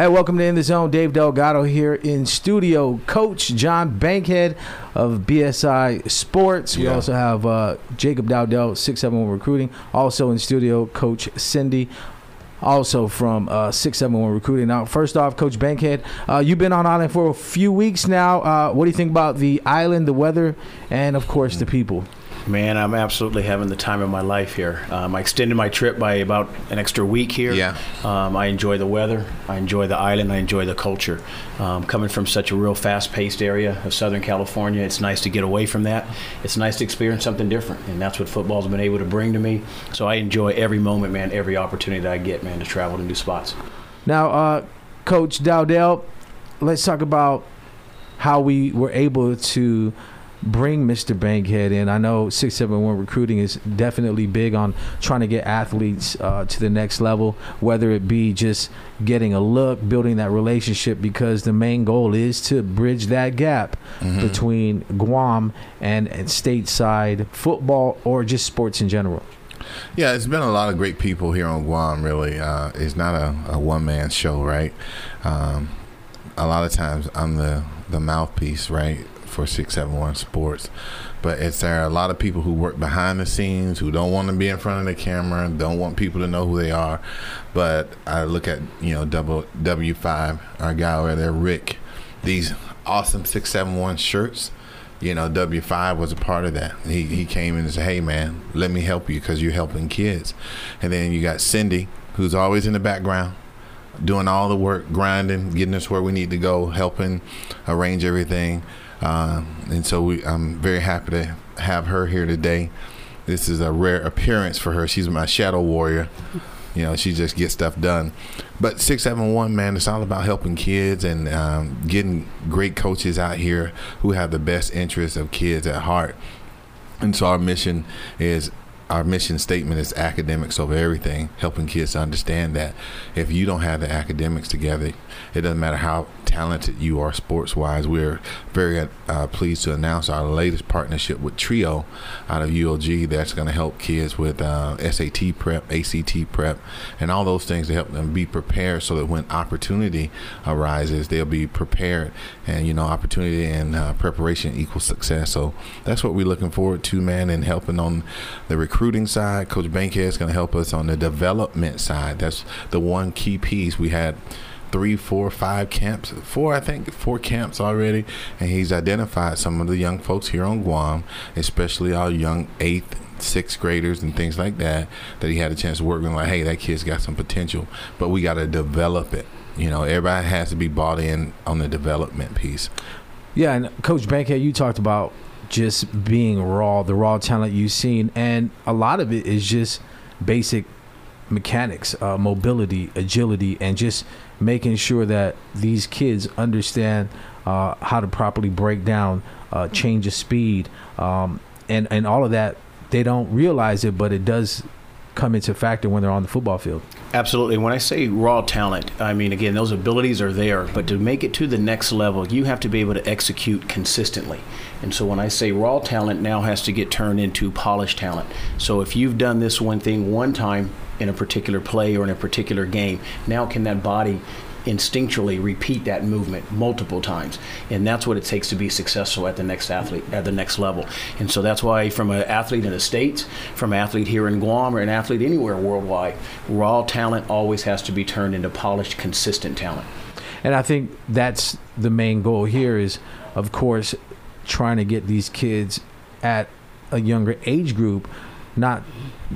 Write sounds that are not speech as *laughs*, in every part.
Hey, welcome to In the Zone. Dave Delgado here in studio. Coach John Bankhead of BSI Sports. We Yeah. also have uh, Jacob Dowdell, 671 Recruiting. Also in studio, Coach Cindy. Also from uh, 671 Recruiting. Now, first off, Coach Bankhead, uh, you've been on island for a few weeks now. Uh, what do you think about the island, the weather, and of course the people? Man, I'm absolutely having the time of my life here. Um, I extended my trip by about an extra week here. Yeah. Um, I enjoy the weather. I enjoy the island. I enjoy the culture. Um, coming from such a real fast-paced area of Southern California, it's nice to get away from that. It's nice to experience something different, and that's what football's been able to bring to me. So I enjoy every moment, man, every opportunity that I get, man, to travel to new spots. Now, uh, Coach Dowdell, let's talk about how we were able to bring Mr. Bankhead in. I know 671 recruiting is definitely big on trying to get athletes uh, to the next level, whether it be just getting a look, building that relationship, because the main goal is to bridge that gap Mm-hmm. between Guam and, and stateside football or just sports in general. Yeah, it's been a lot of great people here on Guam. Really, uh, it's not a, a one man show, right? Um, a lot of times I'm the the mouthpiece, right, for six seven one Sports. But it's there are a lot of people who work behind the scenes who don't want to be in front of the camera, don't want people to know who they are. But I look at you know double W five, our guy over there, Rick. These awesome six seven one shirts you know, W5 was a part of that. He, he came in and said, hey, man, let me help you because you're helping kids. And then you got Cindy, who's always in the background, doing all the work, grinding, getting us where we need to go, helping arrange everything. Um, and so we, I'm very happy to have her here today. This is a rare appearance for her. She's my shadow warrior. You know, she just gets stuff done. But 671, man, it's all about helping kids and um, getting great coaches out here who have the best interests of kids at heart. And so our mission is our mission statement is academics over everything, helping kids understand that if you don't have the academics together, it doesn't matter how talented you are sports wise. We're very uh, pleased to announce our latest partnership with Trio out of UOG that's going to help kids with uh, SAT prep, ACT prep, and all those things to help them be prepared so that when opportunity arises, they'll be prepared. And, you know, opportunity and uh, preparation equals success. So that's what we're looking forward to, man, and helping on the recruiting side. Coach Bankhead is going to help us on the development side. That's the one key piece. We had three, four, five camps, four, I think, four camps already. And he's identified some of the young folks here on Guam, especially our young eighth, sixth graders and things like that, that he had a chance to work with. Like, hey, that kid's got some potential, but we got to develop it. You know, everybody has to be bought in on the development piece. Yeah, and Coach Bankhead, you talked about just being raw, the raw talent you've seen, and a lot of it is just basic mechanics, uh, mobility, agility, and just making sure that these kids understand uh, how to properly break down uh, change of speed, um, and and all of that. They don't realize it, but it does come into factor when they're on the football field. Absolutely. When I say raw talent, I mean, again, those abilities are there, but to make it to the next level, you have to be able to execute consistently. And so when I say raw talent now has to get turned into polished talent. So if you've done this one thing one time in a particular play or in a particular game, now can that body instinctually repeat that movement multiple times. And that's what it takes to be successful at the next athlete at the next level. And so that's why from an athlete in the states from an athlete here in guam or an athlete anywhere worldwide raw talent always has to be turned into polished consistent talent. And I think that's the main goal here is, of course, trying to get these kids at a younger age group, not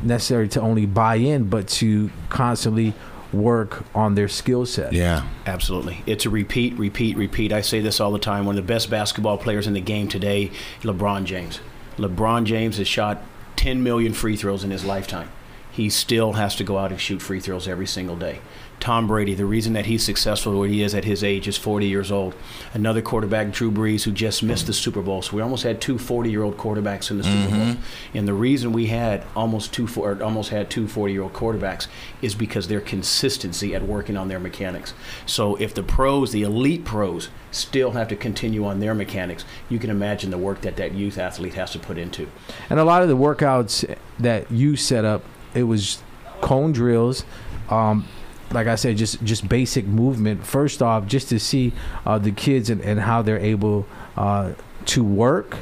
necessarily to only buy in, but to constantly work on their skill set. Yeah. Absolutely. It's a repeat, repeat, repeat. I say this all the time. One of the best basketball players in the game today, LeBron James. LeBron James has shot 10 million free throws in his lifetime. He still has to go out and shoot free throws every single day. Tom Brady, the reason that he's successful where he is at his age is 40 years old. Another quarterback, Drew Brees, who just missed the Super Bowl. So we almost had two 40-year-old quarterbacks in the Super Bowl. And the reason we had almost two or almost had two 40-year-old quarterbacks is because their consistency at working on their mechanics. So if the pros, the elite pros, still have to continue on their mechanics, you can imagine the work that that youth athlete has to put into. And a lot of the workouts that you set up, it was cone drills. Um, like I said, just just basic movement. First off, just to see uh, the kids and, and how they're able uh, to work,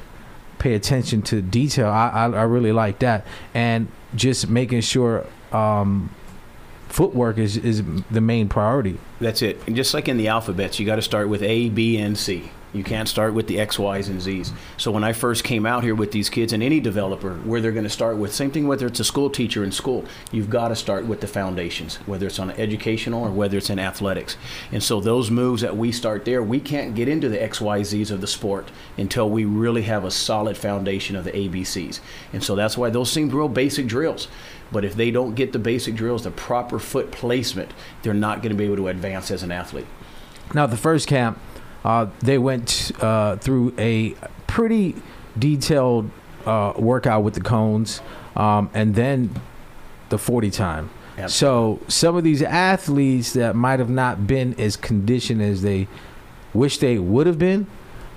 pay attention to detail. I, I I really like that, and just making sure um, footwork is is the main priority. That's it. And just like in the alphabets, you got to start with A, B, and C. You can't start with the X, Y's, and Z's. So when I first came out here with these kids and any developer, where they're going to start with, same thing whether it's a school teacher in school, you've got to start with the foundations, whether it's on educational or whether it's in athletics. And so those moves that we start there, we can't get into the X, Y, Z's of the sport until we really have a solid foundation of the ABCs. And so that's why those seem real basic drills. But if they don't get the basic drills, the proper foot placement, they're not going to be able to advance as an athlete. Now, the first camp, uh, they went uh, through a pretty detailed uh, workout with the cones, um, and then the 40 time. Yep. So some of these athletes that might have not been as conditioned as they wish they would have been,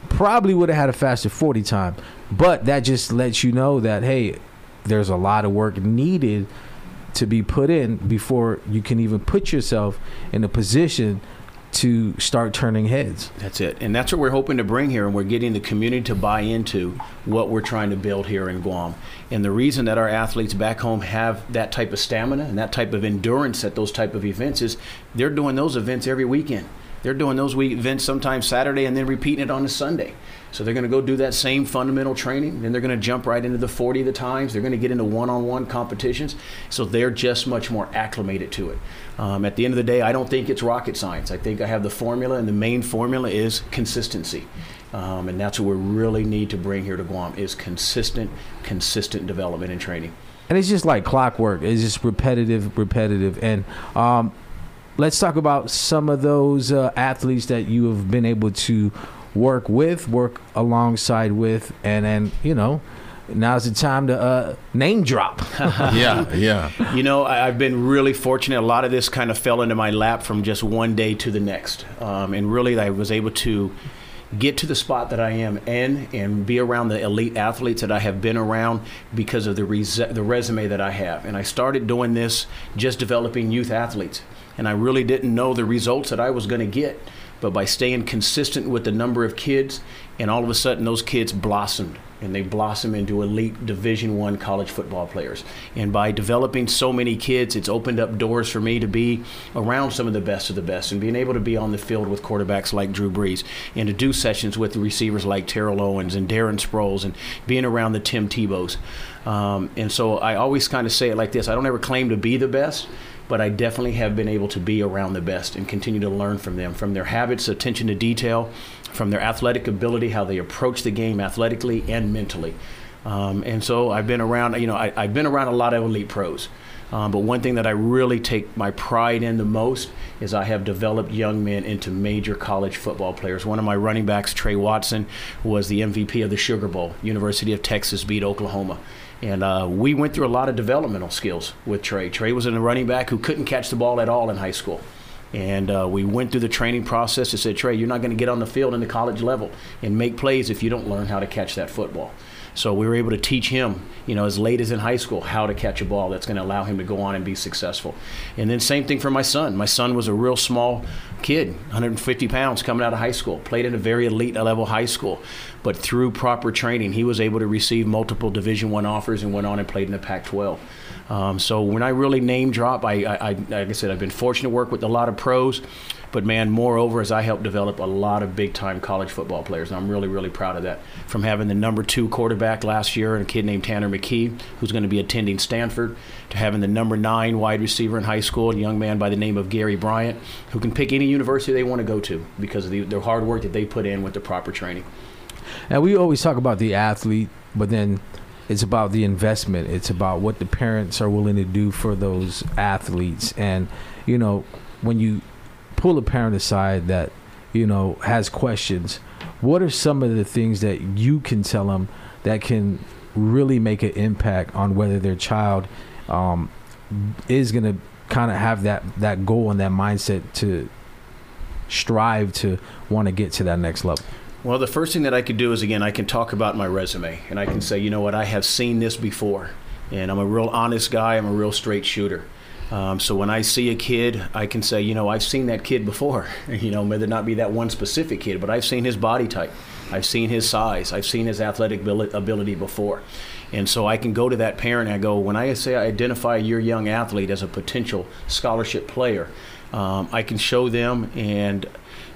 probably would have had a faster 40 time. But that just lets you know that hey, there's a lot of work needed to be put in before you can even put yourself in a position to start turning heads. That's it. And that's what we're hoping to bring here. And we're getting the community to buy into what we're trying to build here in Guam. And the reason that our athletes back home have that type of stamina and that type of endurance at those type of events is they're doing those events every weekend. They're doing those week events sometimes Saturday and then repeating it on a Sunday. So they're going to go do that same fundamental training. Then they're going to jump right into the 40 of the times. They're going to get into one-on-one competitions. So they're just much more acclimated to it. Um, at the end of the day, I don't think it's rocket science. I think I have the formula, and the main formula is consistency. Um, and that's what we really need to bring here to Guam is consistent, consistent development and training. and it's just like clockwork. It's just repetitive, repetitive. And um, let's talk about some of those uh, athletes that you have been able to work with, work alongside with, and then you know, now's the time to uh, name drop. *laughs* yeah, yeah. You know, I, I've been really fortunate. A lot of this kind of fell into my lap from just one day to the next. Um, and really, I was able to get to the spot that I am in and be around the elite athletes that I have been around because of the, res- the resume that I have. And I started doing this just developing youth athletes. And I really didn't know the results that I was going to get. But by staying consistent with the number of kids, and all of a sudden those kids blossomed. And they blossom into elite division one college football players. And by developing so many kids it's opened up doors for me to be around some of the best of the best and being able to be on the field with quarterbacks like drew brees and to do sessions with the receivers like terrell owens and darren sproles and being around the tim tebows. Um, and so i always kind of say it like this i don't ever claim to be the best but I definitely have been able to be around the best and continue to learn from them, from their habits, attention to detail, from their athletic ability, how they approach the game athletically and mentally. Um, and so I've been around, you know, I, have been around a lot of elite pros. Um, but one thing that I really take my pride in the most is I have developed young men into major college football players. One of my running backs, Trey Watson, was the MVP of the Sugar Bowl. University of Texas beat Oklahoma. And uh, we went through a lot of developmental skills with Trey. Trey was a running back who couldn't catch the ball at all in high school. And uh, we went through the training process and said, Trey, you're not going to get on the field in the college level and make plays if you don't learn how to catch that football. So we were able to teach him, you know, as late as in high school, how to catch a ball that's going to allow him to go on and be successful. And then same thing for my son. My son was a real small kid, 150 pounds coming out of high school, played in a very elite level high school, but through proper training, he was able to receive multiple Division One offers and went on and played in the Pac-12. Um, so when I really name drop, I, I, I, like I said, I've been fortunate to work with a lot of pros. But man, moreover, as I helped develop a lot of big time college football players, and I'm really, really proud of that. From having the number two quarterback last year and a kid named Tanner McKee, who's going to be attending Stanford, to having the number nine wide receiver in high school, a young man by the name of Gary Bryant, who can pick any university they want to go to because of the, the hard work that they put in with the proper training. And we always talk about the athlete, but then it's about the investment. It's about what the parents are willing to do for those athletes. And, you know, when you pull a parent aside that, you know, has questions, what are some of the things that you can tell them that can really make an impact on whether their child um, is going to kind of have that, that goal and that mindset to strive to want to get to that next level? Well, the first thing that I could do is again, I can talk about my resume and I can say, you know what, I have seen this before. And I'm a real honest guy, I'm a real straight shooter. Um, so when I see a kid, I can say, you know, I've seen that kid before. *laughs* You know, may there not be that one specific kid, but I've seen his body type, I've seen his size, I've seen his athletic ability before. And so I can go to that parent and I go, when I say I identify your young athlete as a potential scholarship player, um, I can show them and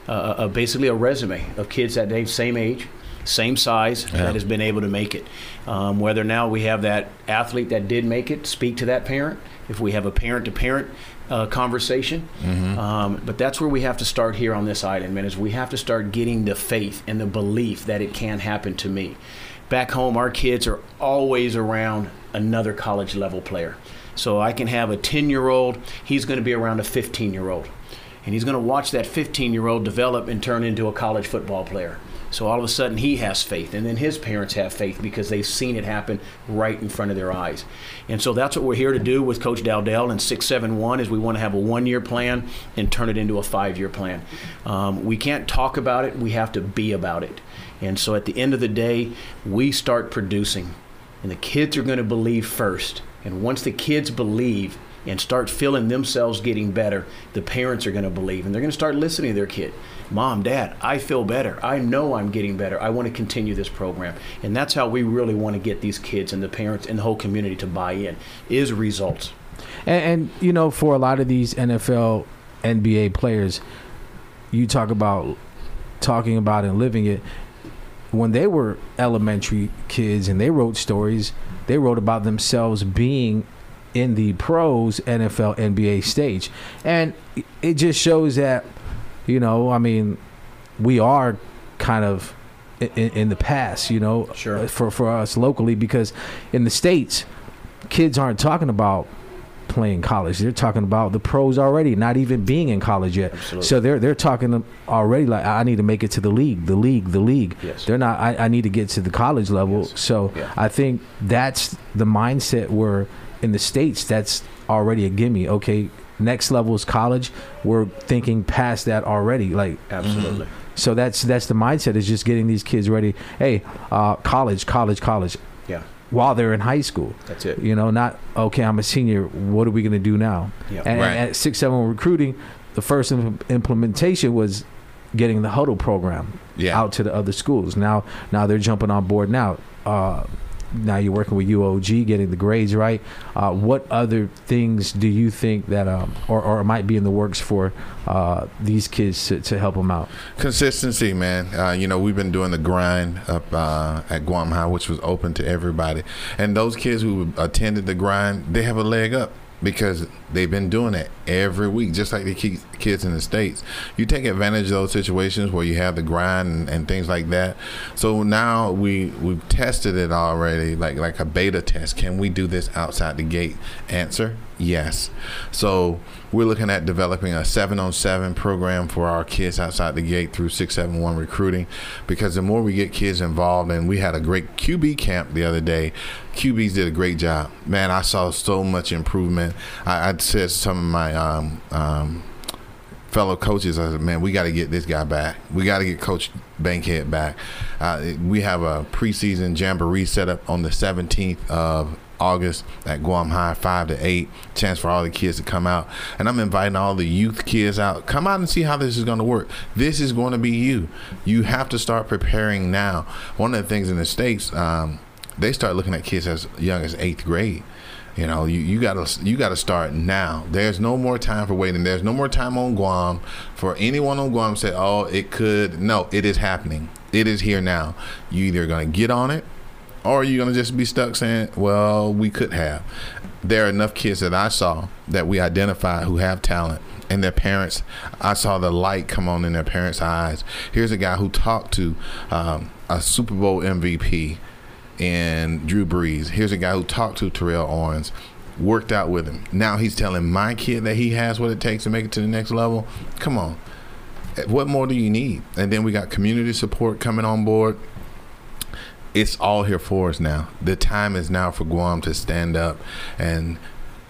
uh, uh, basically a resume of kids that same age, same size yeah. that has been able to make it. Um, whether now we have that athlete that did make it, speak to that parent. If we have a parent to parent uh, conversation. Mm-hmm. Um, but that's where we have to start here on this island, man, is we have to start getting the faith and the belief that it can happen to me. Back home, our kids are always around another college level player. So I can have a 10 year old, he's going to be around a 15 year old. And he's going to watch that 15 year old develop and turn into a college football player. So all of a sudden he has faith, and then his parents have faith because they've seen it happen right in front of their eyes. And so that's what we're here to do with Coach Dowdell and 671 is we want to have a one-year plan and turn it into a five-year plan. Um, we can't talk about it; we have to be about it. And so at the end of the day, we start producing, and the kids are going to believe first. And once the kids believe, and start feeling themselves getting better, the parents are going to believe and they're going to start listening to their kid. Mom, Dad, I feel better. I know I'm getting better. I want to continue this program. And that's how we really want to get these kids and the parents and the whole community to buy in is results. And, and you know, for a lot of these NFL, NBA players, you talk about talking about and living it. When they were elementary kids and they wrote stories, they wrote about themselves being in the pros NFL NBA stage. And it just shows that you know, I mean, we are kind of in, in the past, you know, sure. Uh, for for us locally because in the states, kids aren't talking about playing college. They're talking about the pros already, not even being in college yet. Absolutely. So they're they're talking already like I need to make it to the league, the league, the league. Yes. They're not. I, I need to get to the college level. Yes. So yeah. I think that's the mindset where in the states that's already a gimme. Okay, next level is college. We're thinking past that already. Like absolutely. So that's that's the mindset is just getting these kids ready. Hey, uh, college, college, college. Yeah. While they're in high school. That's it. You know, not okay. I'm a senior. What are we going to do now? Yeah. And, right. and at six seven recruiting, the first implementation was getting the Hudl program yeah. out to the other schools. Now now they're jumping on board now. Uh, now you're working with UOG, getting the grades right. Uh, what other things do you think that, um, or, or might be in the works for uh, these kids to, to help them out? Consistency, man. Uh, you know, we've been doing the grind up uh, at Guam High, which was open to everybody. And those kids who attended the grind, they have a leg up because they've been doing it every week, just like the kids in the states. You take advantage of those situations where you have the grind and, and, things like that. So now we we've tested it already, like like a beta test. Can we do this outside the gate? Answer: Yes. So we're looking at developing a seven on seven program for our kids outside the gate through 671 recruiting because the more we get kids involved, and we had a great QB camp the other day. QBs did a great job. Man, I saw so much improvement. I, I said some of my um, um, fellow coaches, I said, man, we got to get this guy back. We got to get Coach Bankhead back. Uh, we have a preseason jamboree set up on the 17th of August at Guam High, 5 to 8. Chance for all the kids to come out. And I'm inviting all the youth kids out. Come out and see how this is going to work. This is going to be you. You have to start preparing now. One of the things in the States, um, they start looking at kids as young as eighth grade. You know, you, you gotta you gotta start now. There's no more time for waiting. There's no more time on Guam for anyone on Guam to say, "Oh, it could." No, it is happening. It is here now. You either gonna get on it or you're to just be stuck saying, well, we could have? There are enough kids that I saw that we identify who have talent and their parents. I saw the light come on in their parents' eyes. Here's a guy who talked to um, a Super Bowl MVP in Drew Brees. Here's a guy who talked to Terrell Owens, worked out with him. Now he's telling my kid that he has what it takes to make it to the next level. Come on. What more do you need? And then we got community support coming on board it's all here for us now. The time is now for Guam to stand up and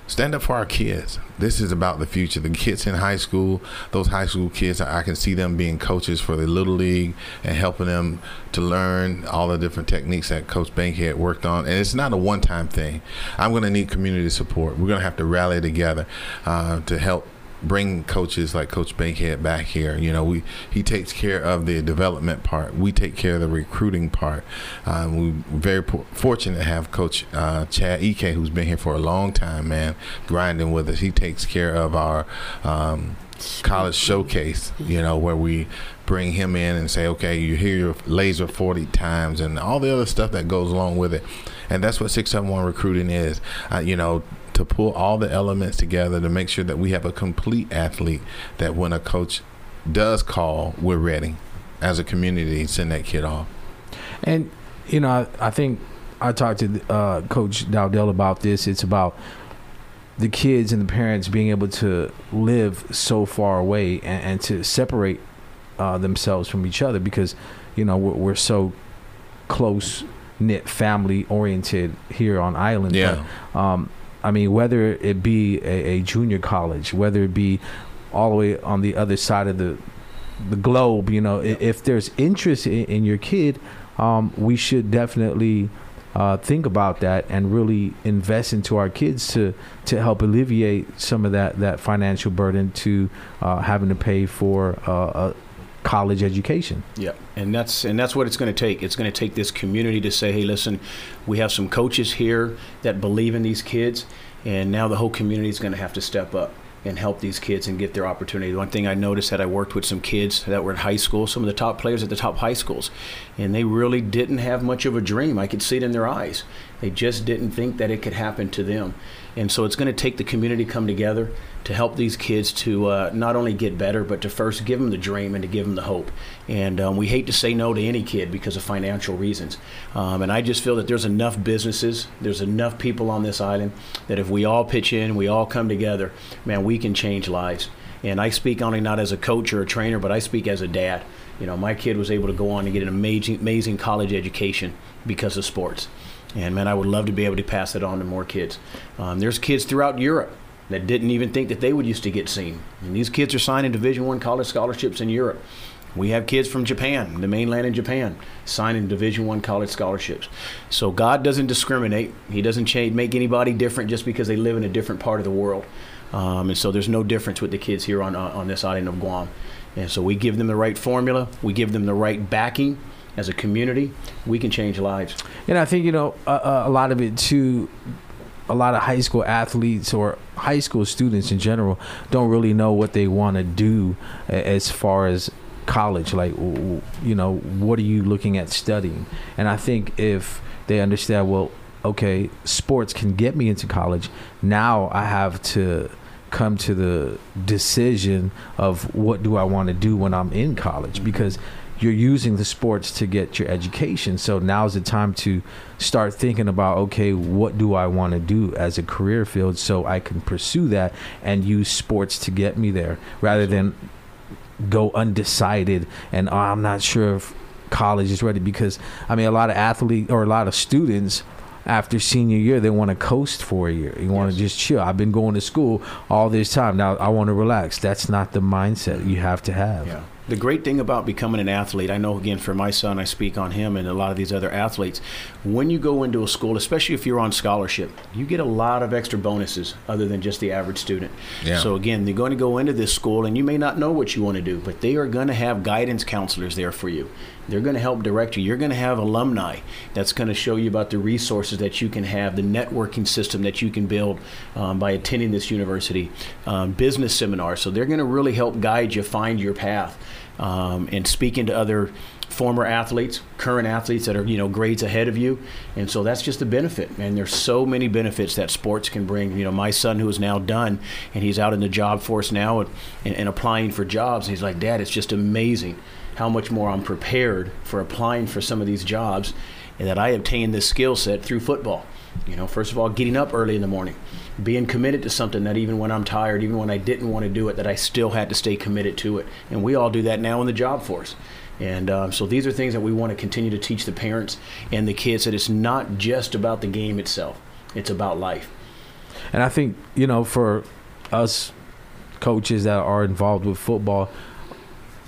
stand up for our kids. This is about the future. The kids in high school, those high school kids, I can see them being coaches for the little league and helping them to learn all the different techniques that Coach Bankhead worked on. And it's not a one-time thing. I'm going to need community support. We're going to have to rally together uh, to help bring coaches like Coach Bankhead back here. You know, we he takes care of the development part. We take care of the recruiting part. Um, we're very po- fortunate to have Coach uh, Chad Ek, who's been here for a long time, man, grinding with us. He takes care of our um, college showcase. You know, where we bring him in and say, okay, you hear your laser 40 times and all the other stuff that goes along with it. And that's what 671 recruiting is. Uh, you know, to pull all the elements together to make sure that we have a complete athlete that when a coach does call, we're ready as a community to send that kid off. And, you know, I, I think I talked to uh, Coach Dowdell about this. It's about the kids and the parents being able to live so far away and, and to separate uh, themselves from each other because, you know, we're, we're so close knit family oriented here on island. Yeah. But, um, I mean, whether it be a, a, junior college, whether it be all the way on the other side of the the globe, you know, if, if there's interest in, in your kid, um, we should definitely uh, think about that and really invest into our kids to to help alleviate some of that that financial burden to uh, having to pay for uh, a college education. Yeah, and that's and that's what it's going to take. It's going to take this community to say, "Hey, listen, we have some coaches here that believe in these kids, and now the whole community is going to have to step up." and help these kids and get their opportunity. One thing I noticed that I worked with some kids that were in high school, some of the top players at the top high schools, and they really didn't have much of a dream. I could see it in their eyes. They just didn't think that it could happen to them. And so it's going to take the community come together to help these kids to uh, not only get better, but to first give them the dream and to give them the hope. And um, we hate to say no to any kid because of financial reasons. Um, and I just feel that there's enough businesses, there's enough people on this island that if we all pitch in, we all come together, man, we can change lives. And I speak only not as a coach or a trainer, but I speak as a dad. You know, my kid was able to go on and get an amazing, amazing college education because of sports. And man, I would love to be able to pass it on to more kids. Um, there's kids throughout Europe that didn't even think that they would used to get seen. And these kids are signing Division One college scholarships in Europe. We have kids from Japan, the mainland in Japan, signing Division One college scholarships. So God doesn't discriminate. He doesn't change, make anybody different just because they live in a different part of the world. Um, and so there's no difference with the kids here on on this island of Guam. And so we give them the right formula, we give them the right backing, as a community, we can change lives. And I think you know a, a lot of it too. A lot of high school athletes or high school students in general don't really know what they want to do as far as college. Like, you know, what are you looking at studying? And I think if they understand, well, okay, sports can get me into college. Now I have to come to the decision of what do I want to do when I'm in college because you're using the sports to get your education. So now's the time to start thinking about okay, what do I want to do as a career field so I can pursue that and use sports to get me there rather than go undecided and oh, I'm not sure if college is ready because I mean a lot of athletes or a lot of students after senior year they want to coast for a year. You want to just chill. I've been going to school all this time. Now i want to relax. That's not the mindset you have to have. Yeah the great thing about becoming an athlete, I know again for my son, I speak on him and a lot of these other athletes. When you go into a school, especially if you're on scholarship, you get a lot of extra bonuses other than just the average student. Yeah. So again, you're going to go into this school and you may not know what you want to do, but they are going to have guidance counselors there for you. They're going to help direct you. You're going to have alumni that's going to show you about the resources that you can have, the networking system that you can build um, by attending this university, um, business seminars. So they're going to really help guide you find your path um, and speaking to other former athletes, current athletes that are you know grades ahead of you, and so that's just a benefit. And there's so many benefits that sports can bring. You know, my son who is now done, and he's out in the job force now and, and, and applying for jobs. And he's like, Dad, it's just amazing how much more I'm prepared for applying for some of these jobs, and that I obtained this skill set through football. You know, first of all, getting up early in the morning, being committed to something that even when I'm tired, even when I didn't want to do it, that I still had to stay committed to it. And we all do that now in the job force. And um, so these are things that we want to continue to teach the parents and the kids that it's not just about the game itself, it's about life. And I think you know for us coaches that are involved with football,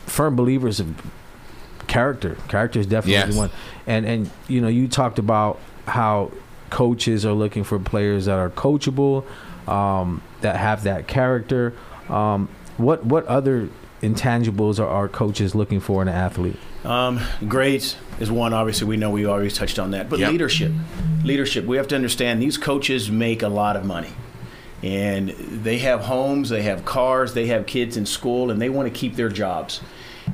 firm believers of character. Character is definitely Yes. one. And and you know you talked about how coaches are looking for players that are coachable, um, that have that character. Um, what what other intangibles are our coaches looking for in an athlete? Um, grades is one. Obviously, we know we always touched on that. But Yep. leadership, leadership. We have to understand these coaches make a lot of money, and they have homes, they have cars, they have kids in school, and they want to keep their jobs.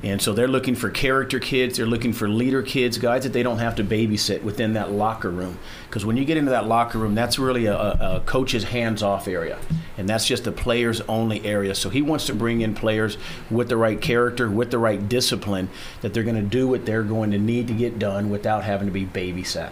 And so they're looking for character kids. They're looking for leader kids, guys that they don't have to babysit within that locker room. Because when you get into that locker room, that's really a, a coach's hands-off area, and that's just the players-only area. So he wants to bring in players with the right character, with the right discipline, that they're going to do what they're going to need to get done without having to be babysat.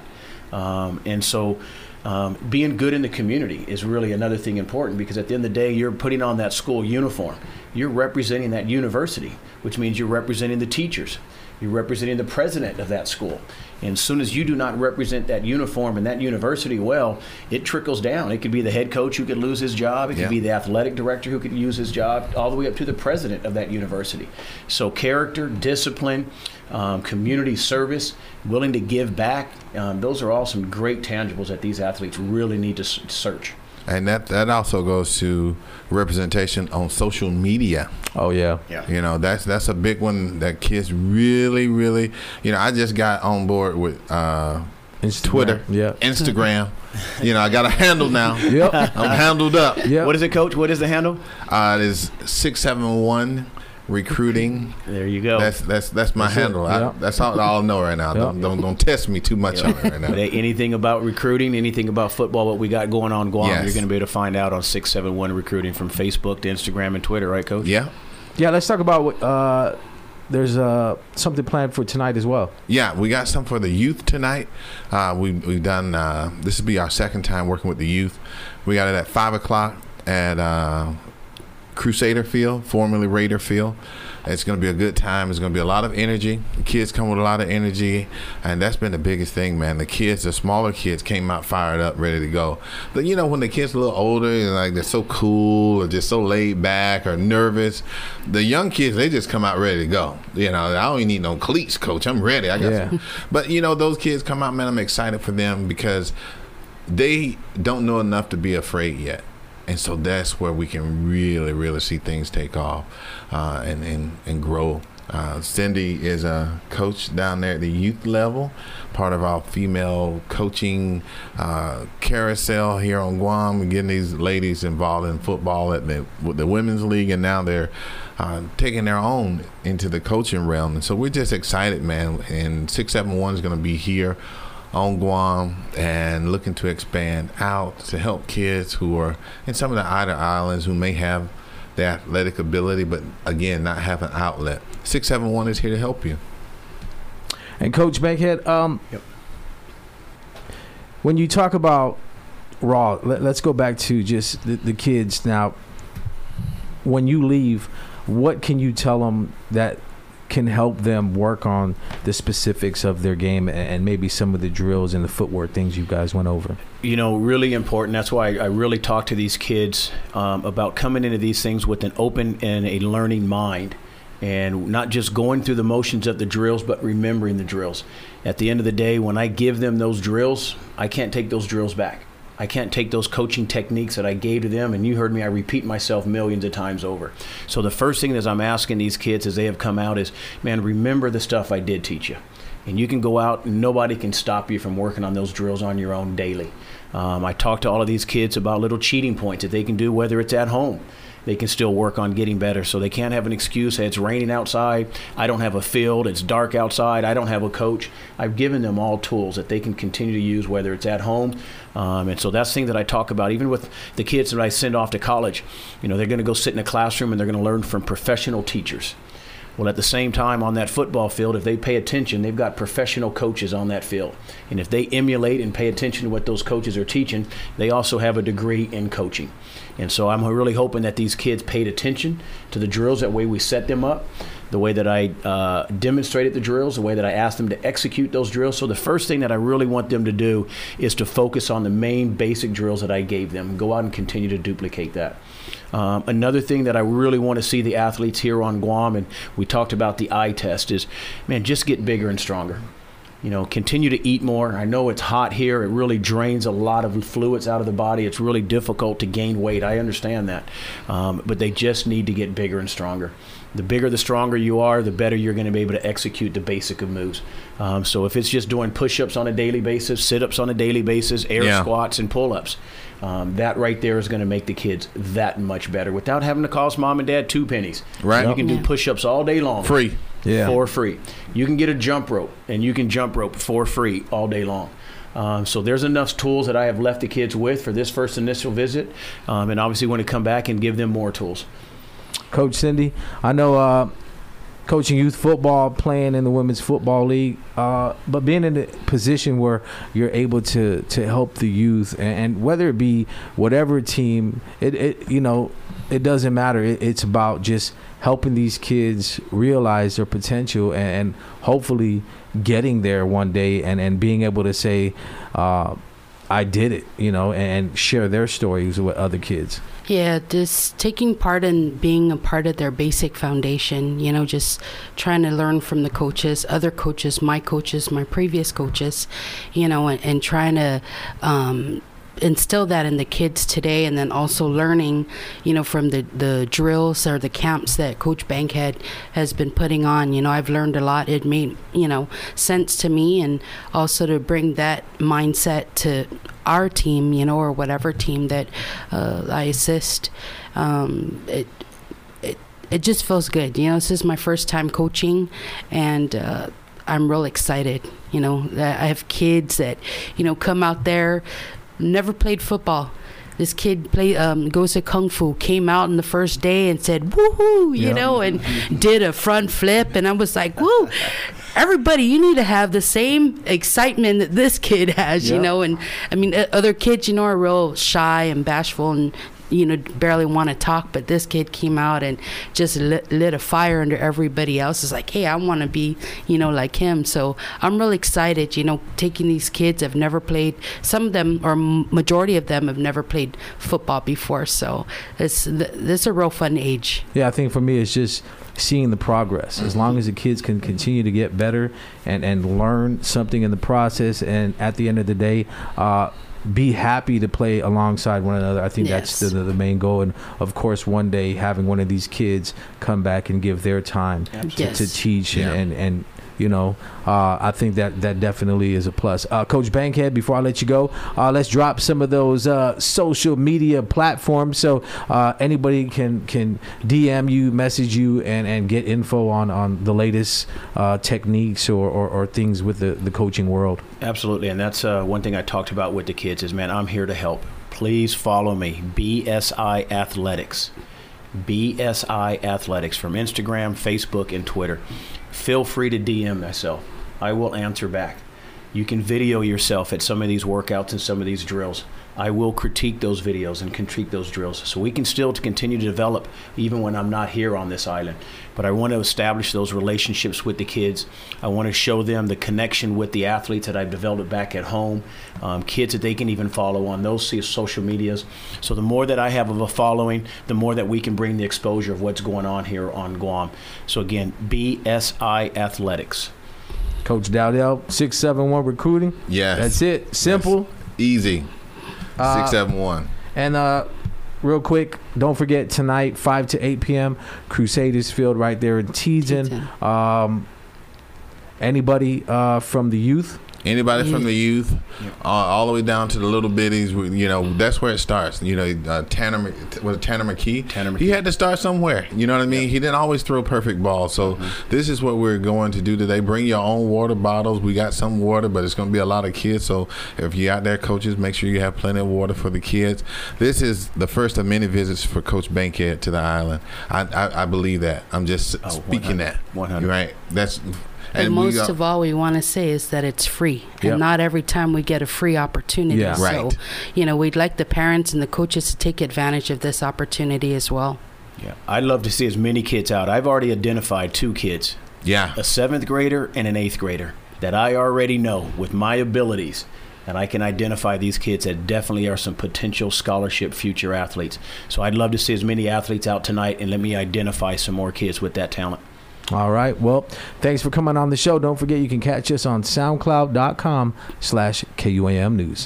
Um, and so. Um, being good in the community is really another thing important because at the end of the day, you're putting on that school uniform. You're representing that university, which means you're representing the teachers. You're representing the president of that school. And as soon as you do not represent that uniform and that university well, it trickles down. It could be the head coach who could lose his job. It could Yeah. be the athletic director who could lose his job, all the way up to the president of that university. So, character, discipline, um, community service, willing to give back, um, those are all some great tangibles that these athletes really need to s- search. And that that also goes to representation on social media. Oh yeah, yeah. You know, that's that's a big one that kids really, really. You know, I just got on board with uh, Instagram. Twitter, Yeah. Instagram. you know, I got a handle now. Yep. I'm handled up. Yep. What is it, Coach? What is the handle? Uh, it is six seven one recruiting. There you go. That's that's that's my That's it. handle. I, Yeah. that's all I know right now. Yeah. Don't, don't don't test me too much on it right But now. anything about recruiting, anything about football, what we got going on Guam, Yes. you're going to be able to find out on 671 Recruiting from Facebook to Instagram and Twitter, right, Coach? Yeah, Yeah, let's talk about what. Uh, there's uh, something planned for tonight as well. yeah. We got some for the youth tonight. Uh, we we've done. Uh, this will be our second time working with the youth. We got it at five o'clock at uh, Crusader Field, formerly Raider Field. It's going to be a good time. It's going to be a lot of energy. The kids come with a lot of energy, and that's been the biggest thing, man. The kids, the smaller kids, came out fired up, ready to go. But you know, when the kids are a little older and like they're so cool or just so laid back or nervous, the young kids they just come out ready to go. You know, I don't even need no cleats, coach. I'm ready. I got. Yeah. Some. But you know, those kids come out, man. I'm excited for them because they don't know enough to be afraid yet. And so that's where we can really, really see things take off uh, and, and, and grow. Uh, Cindy is a coach down there at the youth level, part of our female coaching uh, carousel here on Guam. We're getting these ladies involved in football at the, the women's league, and now they're uh, taking their own into the coaching realm. And so we're just excited, man. And 671 is going to be here on Guam and looking to expand out to help kids who are in some of the outer islands who may have the athletic ability, but again, not have an outlet. 671 is here to help you. And Coach Bankhead, um, Yep. when you talk about raw, let, us go back to just the, the kids now. When you leave, what can you tell them that can help them work on the specifics of their game and, maybe some of the drills and the footwork things you guys went over? you know, really important. That's why I really talk to these kids um, about coming into these things with an open and a learning mind. And not just going through the motions of the drills, but remembering the drills. At the end of the day, when I give them those drills, I can't take those drills back. I can't take those coaching techniques that I gave to them, and you heard me, I repeat myself millions of times over. So the first thing that I'm asking these kids as they have come out is, man, remember the stuff I did teach you. And you can go out, and nobody can stop you from working on those drills on your own daily. Um, I talk to all of these kids about little cheating points that they can do, whether it's at home. They can still work on getting better. So they can't have an excuse. Hey, it's raining outside. I don't have a field. It's dark outside. I don't have a coach. I've given them all tools that they can continue to use, whether it's at home. Um, and so that's the thing that I talk about, even with the kids that I send off to college. You know, they're going to go sit in a classroom and they're going to learn from professional teachers. Well, at the same time, on that football field, if they pay attention, they've got professional coaches on that field. And if they emulate and pay attention to what those coaches are teaching, they also have a degree in coaching. And so I'm really hoping that these kids paid attention to the drills, that way we set them up. the way that I uh, demonstrated the drills, the way that I asked them to execute those drills. So the first thing that I really want them to do is to focus on the main basic drills that I gave them. Go out and continue to duplicate that. Um, another thing that I really want to see the athletes here on Guam, and we talked about the eye test, is man, just get bigger and stronger you know, continue to eat more. I know it's hot here. It really drains a lot of fluids out of the body. It's really difficult to gain weight. I understand that. Um, but they just need to get bigger and stronger. The bigger, the stronger you are, the better you're going to be able to execute the basic of moves. Um, so if it's just doing push ups on a daily basis, sit ups on a daily basis, air yeah. squats, and pull ups, um, that right there is going to make the kids that much better without having to cost mom and dad two pennies. Right. So you can do push ups all day long. Free yeah. for free. You can get a jump rope, and you can jump rope for free all day long. Um, so there's enough tools that I have left the kids with for this first initial visit, um, and obviously want to come back and give them more tools. Coach Cindy, I know uh, coaching youth football, playing in the women's football league, uh, but being in a position where you're able to to help the youth, and, and whether it be whatever team, it, it you know, it doesn't matter. It, it's about just helping these kids realize their potential and, and hopefully getting there one day and, and being able to say, uh, I did it, you know, and share their stories with other kids. Yeah, just taking part in being a part of their basic foundation, you know, just trying to learn from the coaches, other coaches, my coaches, my previous coaches, you know, and, and trying to um, instill that in the kids today and then also learning you know from the the drills or the camps that coach bankhead has been putting on. You know i've learned a lot. It made you know sense to me and also to bring that mindset to our team you know or whatever team that uh, i assist. Um, it it it just feels good. You know this is my first time coaching and uh, I'm real excited, you know. I have kids that, you know, come out there never played football. This kid play um, goes to kung fu. Came out in the first day and said "woohoo," you know, and did a front flip, and I was like, "Woo!" Everybody, you need to have the same excitement that this kid has, you know. And I mean, other kids, you know, are real shy and bashful and you know, barely want to talk, but this kid came out and just lit, lit a fire under everybody else. It's like, hey, I want to be, you know, like him. So I'm really excited, you know, taking these kids have never played, some of them, or majority of them have never played football before. So it's, this is a real fun age. Yeah, I think for me, it's just seeing the progress. As long as the kids can continue to get better and, and learn something in the process, and at the end of the day, uh, be happy to play alongside one another. I think yes. that's the, the main goal. And of course, one day having one of these kids come back and give their time to, yes. to, teach yeah. and, and, and you know, uh, I think that that definitely is a plus. Uh, Coach Bankhead, before I let you go, uh, let's drop some of those uh, social media platforms so uh, anybody can can DM you, message you, and, and get info on, on the latest uh, techniques or, or, or, things with the, the coaching world. Absolutely, and that's one thing I talked about with the kids is, man, I'm here to help. Please follow me, BSI Athletics. BSI Athletics from Instagram, Facebook, and Twitter feel free to DM myself. I will answer back. You can video yourself at some of these workouts and some of these drills. I will critique those videos and critique those drills. So we can still to continue to develop even when I'm not here on this island. But I want to establish those relationships with the kids. I want to show them the connection with the athletes that I've developed back at home, um, kids that they can even follow on those social medias. So the more that I have of a following, the more that we can bring the exposure of what's going on here on Guam. So again, BSI Athletics. Coach Dowdell, 671 recruiting. Yeah. That's it. Simple. Yes. Easy. Uh, Six seven one. And uh, real quick, don't forget tonight, five to eight p.m. Crusaders Field right there in Teton. Um, anybody uh, from the youth Anybody from the youth, uh, all the way down to the little bitties, you know, that's where it starts. You know, uh, Tanner was Tanner McKee. Tanner McKee. He had to start somewhere. You know what I mean? He didn't always throw perfect balls. So mm-hmm. this is what we're going to do today. Bring your own water bottles. We got some water, but it's going to be a lot of kids. So if you're out there, coaches, make sure you have plenty of water for the kids. This is the first of many visits for Coach Bankhead to the island. I, I, I believe that. I'm just oh, speaking 100, that. 100. Right. That's and, and most of all, we want to say is that it's free, yep. and not every time we get a free opportunity. Yeah. So, right. you know, we'd like the parents and the coaches to take advantage of this opportunity as well. Yeah, I'd love to see as many kids out. I've already identified two kids, Yeah. a seventh grader and an eighth grader, that I already know with my abilities. And I can identify these kids that definitely are some potential scholarship future athletes. So I'd love to see as many athletes out tonight and let me identify some more kids with that talent. All right. Well, thanks for coming on the show. Don't forget you can catch us on soundcloud.com slash KUAM News.